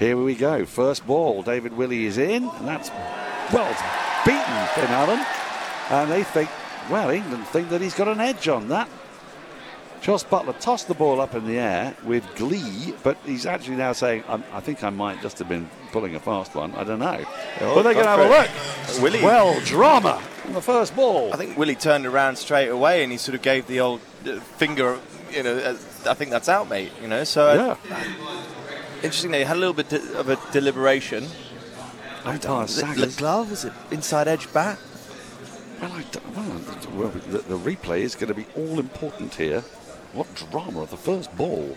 Here we go. First ball. David Willey is in, and that's well beaten Finn Allen, and they think, well, England think that he's got an edge on that. Jos Buttler tossed the ball up in the air with glee, but he's actually now saying, i I think I might just have been pulling a fast one. I don't know. Oh, but they're going to have a look. Willey. Well, drama on the first ball. I think Willey turned around straight away and he sort of gave the old uh, finger, you know, uh, I think that's out, mate, you know. So, yeah. uh, interesting, they had a little bit de- of a deliberation. I don't know. the glove? Was it inside edge bat? Well, I don't, well, the, the replay is going to be all important here. What drama of the first ball.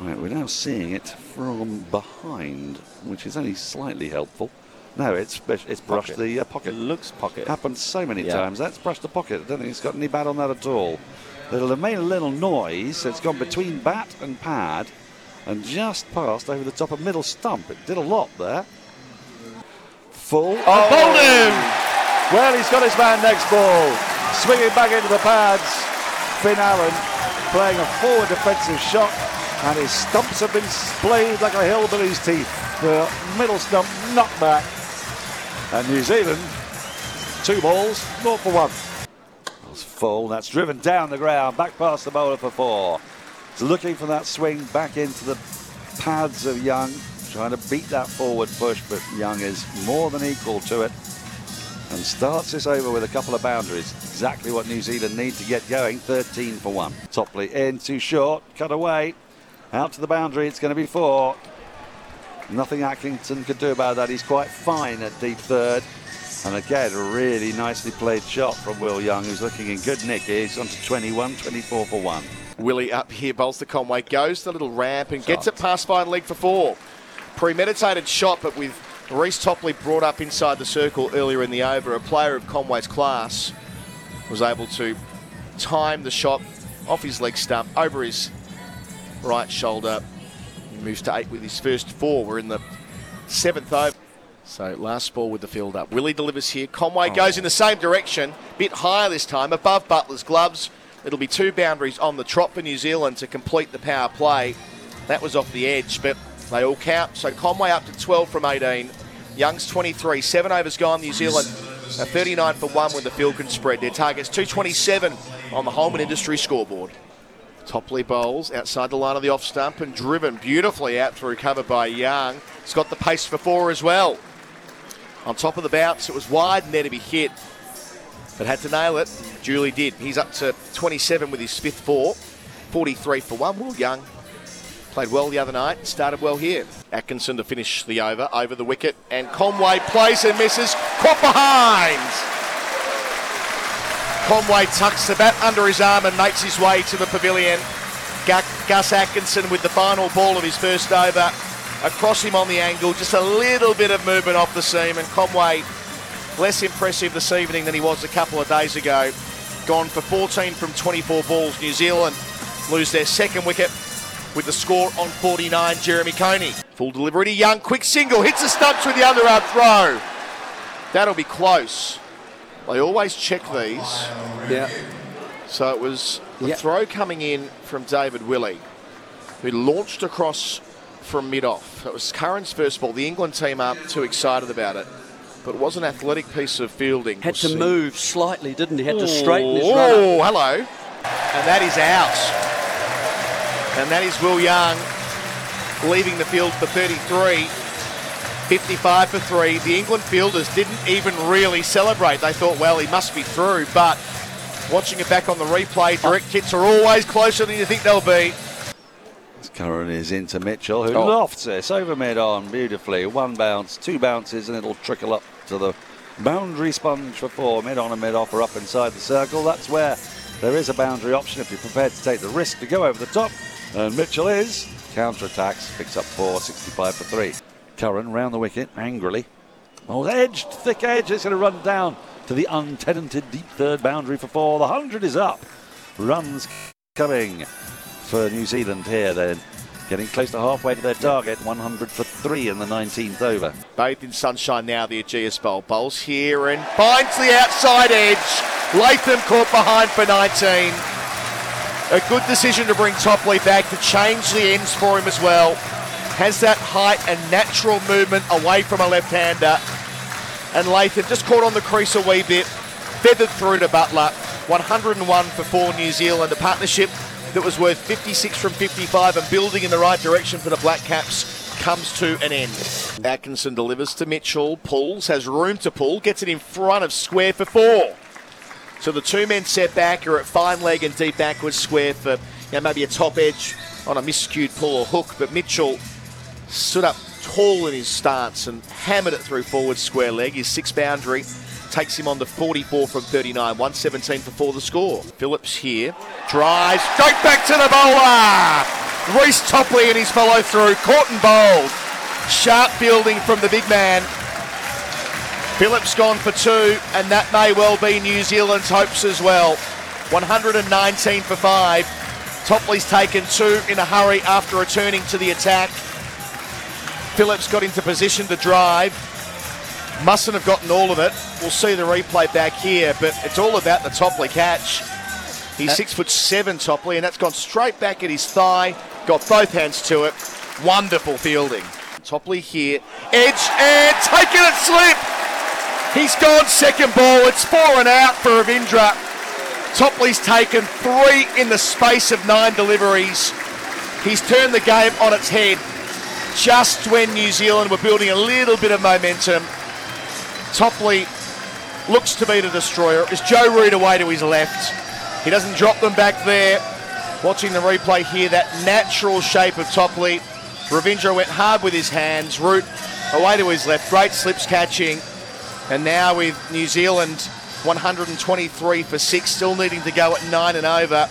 Right, we're now seeing it from behind, which is only slightly helpful. No, it's it's brushed Pocket. the uh, It pocket. looks pocket. Happened so many Yeah. times. That's brushed the pocket. I don't think it's got any bad on that at all. It'll have made a little noise. It's gone between bat and pad and just passed over the top of middle stump. It did a lot there. Full. Oh. oh. And bowled him! Well, he's got his man next ball. Swinging back into the pads. Finn Allen playing a forward defensive shot. And his stumps have been splayed like a hillbilly's teeth. The middle stump knocked back. And New Zealand, two balls, naught for one. That's full. That's driven down the ground, back past the bowler for four. Looking for that swing back into the pads of Young, trying to beat that forward push, but Young is more than equal to it. And starts this over with a couple of boundaries. Exactly what New Zealand need to get going. 13 for one. Topley in too short, cut away. Out to the boundary, it's going to be four. Nothing Atkinson could do about that. He's quite fine at deep third. And again, a really nicely played shot from Will Young, who's looking in good nick. He's on to 21, 24 for one. Willey up here, bowls to Conway, goes the little ramp and gets it past fine leg for four. Premeditated shot, but with Reece Topley brought up inside the circle earlier in the over, a player of Conway's class was able to time the shot off his leg stump over his right shoulder. He moves to eight with his first four. We're in the seventh over. So last ball with the field up. Willey delivers here. Conway oh. goes in the same direction, bit higher this time, above Buttler's gloves. It'll be two boundaries on the trot for New Zealand to complete the power play. That was off the edge, but they all count. So Conway up to 12 from 18. Young's 23. Seven overs gone. New Zealand a 39 for one when the field can spread. Their target's 227 on the Holman Industry scoreboard. Topley bowls outside the line of the off stump and driven beautifully out through cover by Young. He's got the pace for four as well. On top of the bounce, it was wide and there to be hit, but had to nail it. Julie did. He's up to 27 with his fifth four, 43 for one. Will Young played well the other night, started well here. Atkinson to finish the over, over the wicket, and Conway plays and misses. Caught behind. Conway tucks the bat under his arm and makes his way to the pavilion. Gus Atkinson with the final ball of his first over. Across him on the angle, just a little bit of movement off the seam, and Conway less impressive this evening than he was a couple of days ago. Gone for 14 from 24 balls. New Zealand lose their second wicket with the score on 49. Jeremy Coney. Full delivery to Young. Quick single. Hits the stumps with the underarm throw. That'll be close. They always check these. Yeah. So it was the Yep. throw coming in from David Willey, who launched across from mid off. It was Curran's first ball. The England team aren't too excited about it, but it was an athletic piece of fielding. Had We'll to see. move slightly, didn't he? Had to straighten his Oh, hello. And that is out. And that is Will Young leaving the field for 33. 55 for three. The England fielders didn't even really celebrate. They thought, well, he must be through. But watching it back on the replay, oh. direct hits are always closer than you think they'll be. Curran is into Mitchell, who Oh. lofts this over mid on beautifully. One bounce, two bounces, and it'll trickle up to the boundary sponge for four. Mid on and mid off are up inside the circle. That's where there is a boundary option if you're prepared to take the risk to go over the top. And Mitchell is. Counter attacks, picks up four, 65 for three. Curran round the wicket angrily. Oh, edged, thick edge. It's going to run down to the untenanted deep third boundary for four. The 100 is up. Runs coming for New Zealand here then. Getting close to halfway to their target. 100 for three in the 19th over. Bathed in sunshine now, the Ageas Bowl. Bowls here and finds the outside edge. Latham caught behind for 19. A good decision to bring Topley back to change the ends for him as well. has that height and natural movement away from a left-hander. And Latham just caught on the crease a wee bit, feathered through to Buttler. 101 for four New Zealand, a partnership that was worth 56 from 55 and building in the right direction for the Black Caps comes to an end. Atkinson delivers to Mitchell, pulls, has room to pull, gets it in front of square for four. So the two men set back are at fine leg and deep backwards square for you know, maybe a top edge on a miscued pull or hook, but Mitchell stood up tall in his stance and hammered it through forward square leg. His six boundary takes him on to 44 from 39, 117 for four the score. Phillips here drives straight back to the bowler. Reece Topley and his follow through, caught and bowled. Sharp fielding from the big man. Phillips gone for two, and that may well be New Zealand's hopes as well. 119 for five. Topley's taken two in a hurry after returning to the attack. Phillips got into position to drive. Mustn't have gotten all of it. We'll see the replay back here, but it's all about the Topley catch. He's six foot seven, Topley, and that's gone straight back at his thigh. Got both hands to it. Wonderful fielding. Topley here, edge and taking it slip. He's gone second ball. It's four and out for Ravindra. Topley's taken three in the space of nine deliveries. He's turned the game on its head just when New Zealand were building a little bit of momentum. Topley looks to be the destroyer. Is Joe Root away to his left? He doesn't drop them back there. Watching the replay here, that natural shape of Topley. Ravindra went hard with his hands. Root away to his left. Great slips catching. And now with New Zealand 123 for six, still needing to go at nine and over.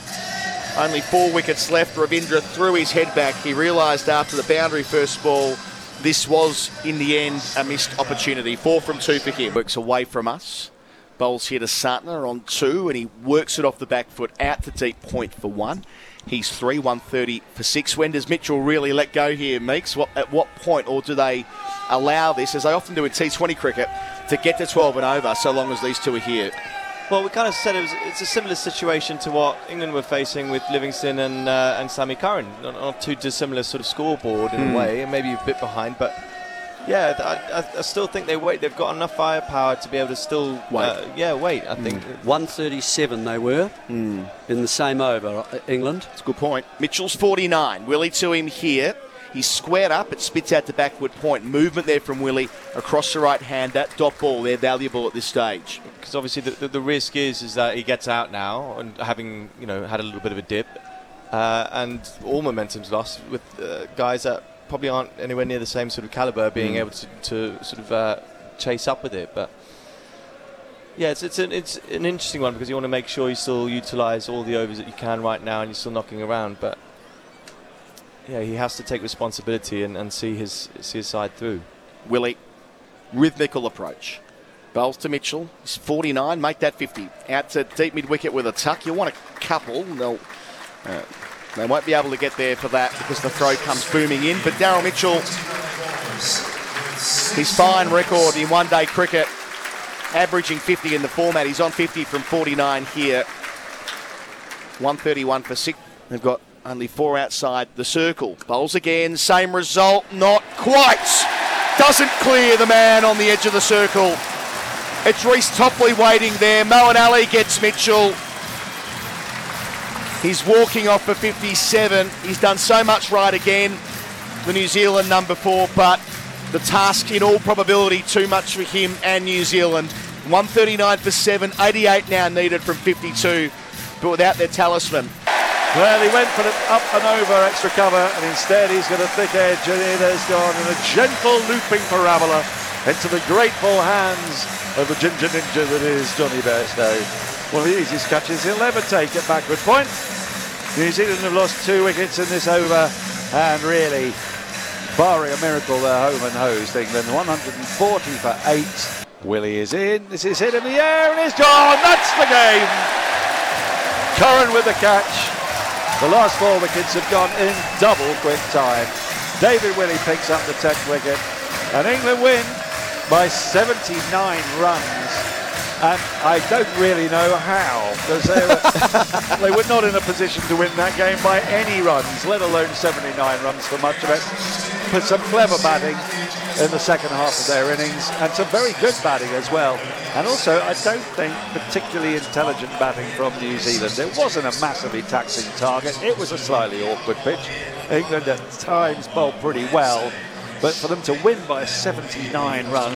Only four wickets left. Ravindra threw his head back. He realised after the boundary first ball, this was in the end a missed opportunity. Four from two for him. Works away from us. Bowls here to Santner on two, and he works it off the back foot out to deep point for one. He's three, 130 for six. When does Mitchell really let go here, Meeks? What, at what point, or do they allow this, as they often do in T20 cricket, to get to 12 and over so long as these two are here? Well, we kind of said it was, it's a similar situation to what England were facing with Livingstone and uh, and Sammy Curran. Not, not too dissimilar sort of scoreboard in a way, and maybe a bit behind, but yeah, I, I, I still think they wait. They've got enough firepower to be able to still Wait. Uh, yeah, wait. I think 137 they were in the same over, uh, England. That's a good point. Mitchell's 49. Willey to him here. He's squared up. It spits out to backward point. Movement there from Willey across the right hand. That dot ball, they're valuable at this stage. because obviously the, the, the risk is is that he gets out now and having you know had a little bit of a dip, uh, and all momentum's lost with uh, guys that probably aren't anywhere near the same sort of caliber being able to, to sort of uh, chase up with it. But yeah, it's it's an it's an interesting one because you want to make sure you still utilise all the overs that you can right now and you're still knocking around, but. Yeah, he has to take responsibility and, and see his see his side through. Willey, rhythmical approach. Bowls to Mitchell. He's 49. Make that 50. Out to deep mid wicket with a tuck. You want a couple. They'll, uh, they won't be able to get there for that because the throw comes booming in. But Daryl Mitchell, his fine record in one day cricket, averaging 50 in the format. He's on 50 from 49 here. 131 for six. They've got only four outside the circle. Bowls again, same result, not quite. Doesn't clear the man on the edge of the circle. It's Reece Topley waiting there. Moeen Ali gets Mitchell. He's walking off for 57. He's done so much right again, the New Zealand number four, but the task in all probability too much for him and New Zealand. 139 for seven, 88 now needed from 52, but without their talisman. Well, he went for the up and over extra cover, and instead he's got a thick edge, and it has gone in a gentle looping parabola into the grateful hands of the ginger ninja that is Jonny Bairstow. One of the easiest catches he'll ever take at backward point. New Zealand have lost two wickets in this over, and really, barring a miracle, they're home and hosed. England 140 for eight. Willey is in. This is hit in the air, and it's gone. That's the game. Curran with the catch. The last four wickets have gone in double quick time. David Willey picks up the 10th wicket, and England win by 79 runs. And I don't really know how, because they were, they were not in a position to win that game by any runs, let alone 79 runs for much of it. but some clever batting in the second half of their innings, and some very good batting as well. And also, I don't think particularly intelligent batting from New Zealand. It wasn't a massively taxing target. It was a slightly awkward pitch. England at times bowled pretty well, but for them to win by 79 runs